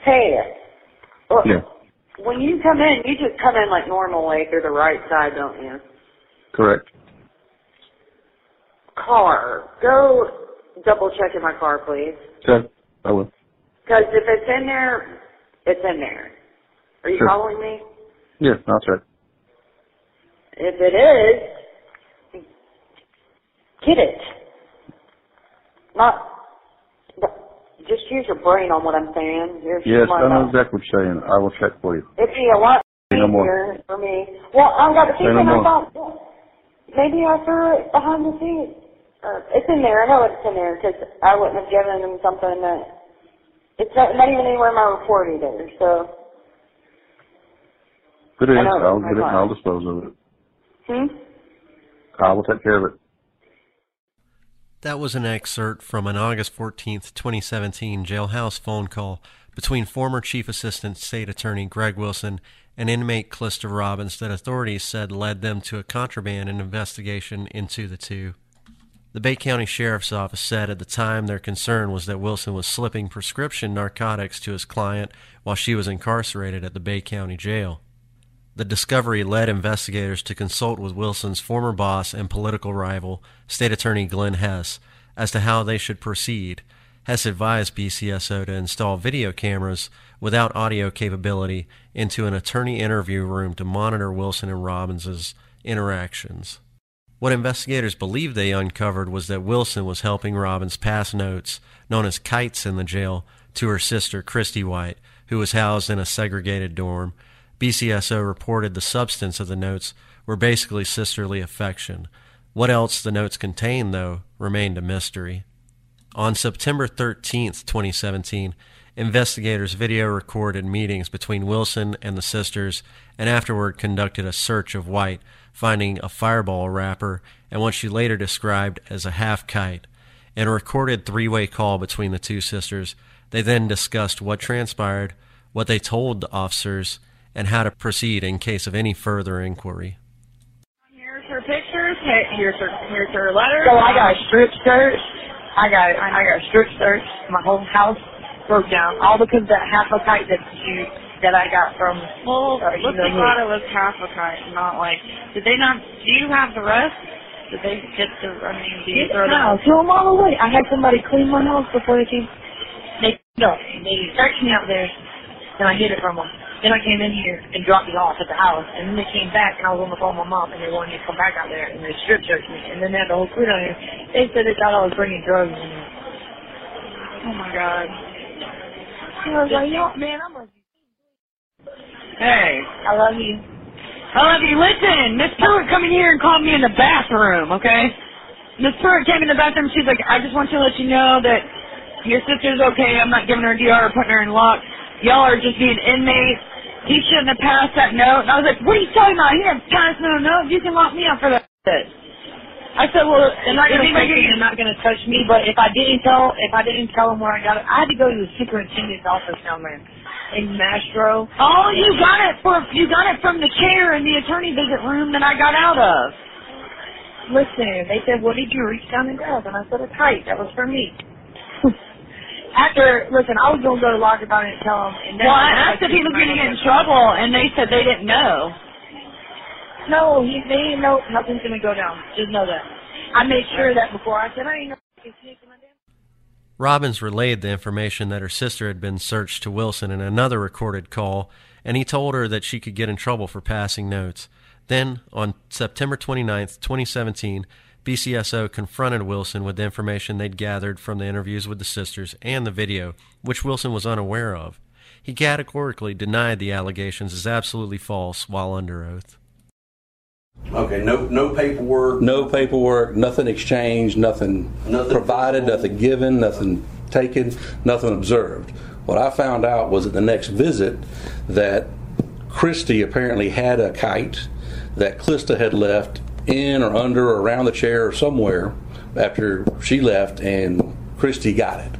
Hey, well, Yeah. when you come in, you just come in like normal way through the right side, don't you? Correct. Car. Go double check in my car, please. Okay. I will. Because if it's in there, it's in there. Are you Sure. following me? Yeah, that's right. If it is, get it. Not, just use your brain on what I'm saying. You're Yes, I know exactly what you're saying. I will check for you. It'd be a lot Say no more. easier for me. Well, I've got the Say no I thought, maybe I threw it behind the seat. Uh, it's in there. I know it's in there because I wouldn't have given them something that it's not, not even anywhere in my report either. So, If it is, I know, I'll get it and. I'll dispose of it. hmm. I will take care of it. That was an excerpt from an August 14th, 2017 jailhouse phone call between former Chief Assistant State Attorney Greg Wilson and inmate Clister Robbins that authorities said led them to a contraband investigation into the two. The Bay County Sheriff's Office said at the time their concern was that Wilson was slipping prescription narcotics to his client while she was incarcerated at the Bay County Jail. The discovery led investigators to consult with Wilson's former boss and political rival, State Attorney Glenn Hess, as to how they should proceed. Hess advised BCSO to install video cameras without audio capability into an attorney interview room to monitor Wilson and Robbins's interactions. What investigators believed they uncovered was that Wilson was helping Robbins pass notes, known as kites in the jail, to her sister, Christy White, who was housed in a segregated dorm. BCSO reported the substance of the notes were basically sisterly affection. What else the notes contained, though, remained a mystery. On September 13, 2017, investigators video recorded meetings between Wilson and the sisters and afterward conducted a search of White, finding a fireball wrapper and what she later described as a half kite. In a recorded three way call between the two sisters, they then discussed what transpired, what they told the officers, and how to proceed in case of any further inquiry. Here's her pictures. Here's her. Here's her letter. So I got a strip search. I got I got a strip search. My whole house broke down, all because of that half a kite that you that I got from. Well, uh, you look, know they who. thought it was half a kite, not like. Did they not? Do you have the rest? Did they get the? I mean, do you Get throw them? no, throw them all away. I had somebody clean my house before they came. They no, they searched me out there, and I hid it from them. Then I came in here and dropped it off at the house, and then they came back, and I was on the phone with my mom, and they wanted me to come back out there, and they strip searched me, and then they had the whole crew down here. They said they thought I was bringing drugs. And Oh my God. I was like, yo, man, I'm like, Hey, I love you. I love you. Listen, Miss Pruitt come in here and called me in the bathroom. Okay. Miss Pruitt came in the bathroom. She's like, I just want to let you know that your sister's okay. I'm not giving her a DR or putting her in lock. Y'all are just being inmates. He shouldn't have passed that note. And I was like, what are you talking about? He didn't pass no note. You can lock me up for that. shit. I said, well, They're not if gonna he touch make me. it- They're not gonna touch me. But if I didn't tell, if I didn't tell them where I got it, I had to go to the superintendent's office down there in Mastro. Oh, you got it for you got it from the chair in the attorney visit room that I got out of. Listen, they said, what did you reach down and grab? And I said, a kite. That was for me. After, listen, I was gonna go to lock about it and tell them. And then Well, I asked if he was going to get in trouble, and they said they didn't know. No, he, they didn't know nothing's gonna go down. Just know that. I made sure that before I said I ain't no fucking snake in my damn. Robbins relayed the information that her sister had been searched to Wilson in another recorded call, and he told her that she could get in trouble for passing notes. Then, on September 29, 2017, BCSO confronted Wilson with the information they'd gathered from the interviews with the sisters and the video, which Wilson was unaware of. He categorically denied the allegations as absolutely false while under oath. Okay, no, no paperwork. No paperwork, nothing exchanged, nothing, Nothing provided, physical. nothing given, nothing taken, nothing observed. What I found out was at the next visit that Christy apparently had a kite that Clista had left in or under or around the chair or somewhere after she left, and Christy got it.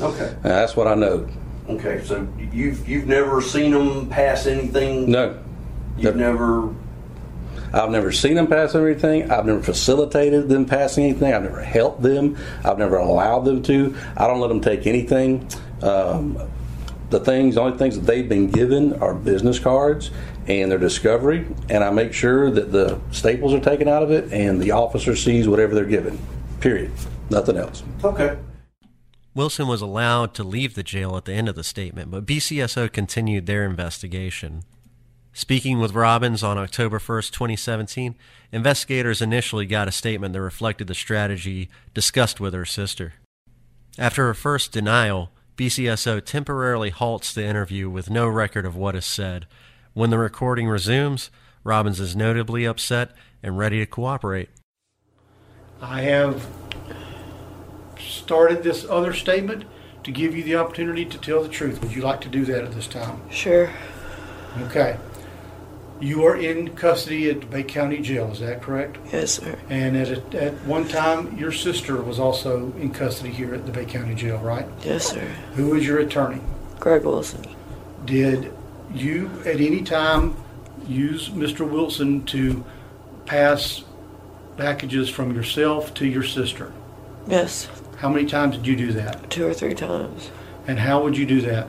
Okay. And that's what I know. Okay. So you've you've never seen them pass anything. No, You've never. I've never seen them pass anything. I've never facilitated them passing anything. I've never helped them. I've never allowed them to. I don't let them take anything. Um, the things, the only things that they've been given are business cards and their discovery, and I make sure that the staples are taken out of it and the officer sees whatever they're given. Period. Nothing else. Okay. Wilson was allowed to leave the jail at the end of the statement, but BCSO continued their investigation. Speaking with Robbins on October 1st, 2017, investigators initially got a statement that reflected the strategy discussed with her sister. After her first denial, BCSO temporarily halts the interview with no record of what is said. When the recording resumes, Robbins is notably upset and ready to cooperate. I have started this other statement to give you the opportunity to tell the truth. Would you like to do that at this time? Sure. Okay. You are in custody at Bay County Jail, is that correct? Yes, sir. And at, a, at one time, your sister was also in custody here at the Bay County Jail, right? Yes, sir. Who was your attorney? Greg Wilson. Did you at any time use Mr. Wilson to pass packages from yourself to your sister? Yes. How many times did you do that? Two or three times. And how would you do that?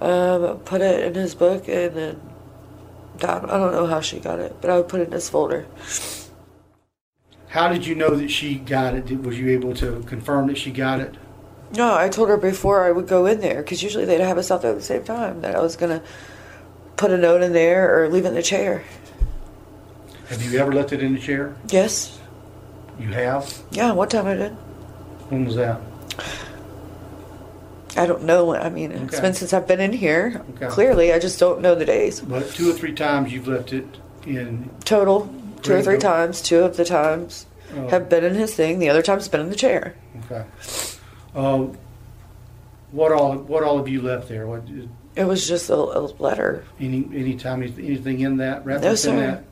Um, put it in his book and then I don't know how she got it, but I would put it in his folder. How did you know that she got it? Was you able to confirm that she got it? No, I told her before I would go in there because usually they'd have us out there at the same time that I was gonna put a note in there or leave it in the chair. Have you ever left it in the chair? Yes. You have? Yeah, one time I did. When was that? I don't know. I mean, it's Okay. been since I've been in here. Okay. Clearly, I just don't know the days. But two or three times you've left it in. Total, two or three times. Two of the times Oh. have been in his thing. The other time's been in the chair. Okay. Uh, what all? What all have you left there? What? It was just a, a letter. Any? Any time? Anything in that? No, Reference in sir. that?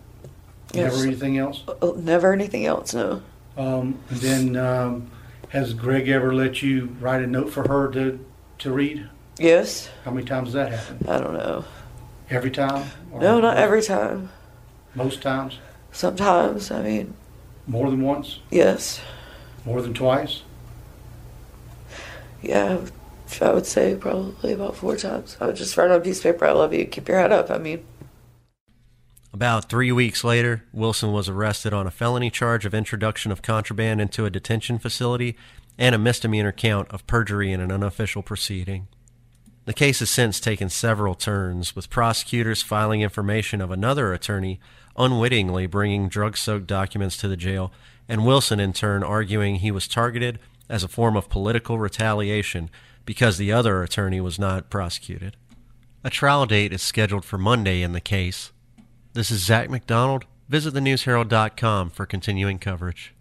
Yes. Never anything else. Uh, Never anything else. No. Um, and then um, has Greg ever let you write a note for her to to read? Yes. How many times has that happened? I don't know. Every time? No, not every time. Most times? Sometimes. I mean, More than once? yes. More than twice? Yeah. I would say probably about four times. I would just write on a piece of paper, "I love you." Keep your head up. I mean, About three weeks later, Wilson was arrested on a felony charge of introduction of contraband into a detention facility and a misdemeanor count of perjury in an unofficial proceeding. The case has since taken several turns, with prosecutors filing information of another attorney unwittingly bringing drug soaked documents to the jail, and Wilson in turn arguing he was targeted as a form of political retaliation because the other attorney was not prosecuted. A trial date is scheduled for Monday in the case. This is Zach McDonald. Visit thenewsherald.com for continuing coverage.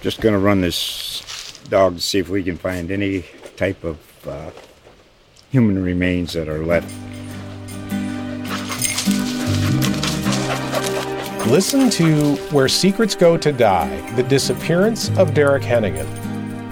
Just going to run this dog to see if we can find any type of uh, human remains that are left. Listen to Where Secrets Go to Die The Disappearance of Derek Hennigan.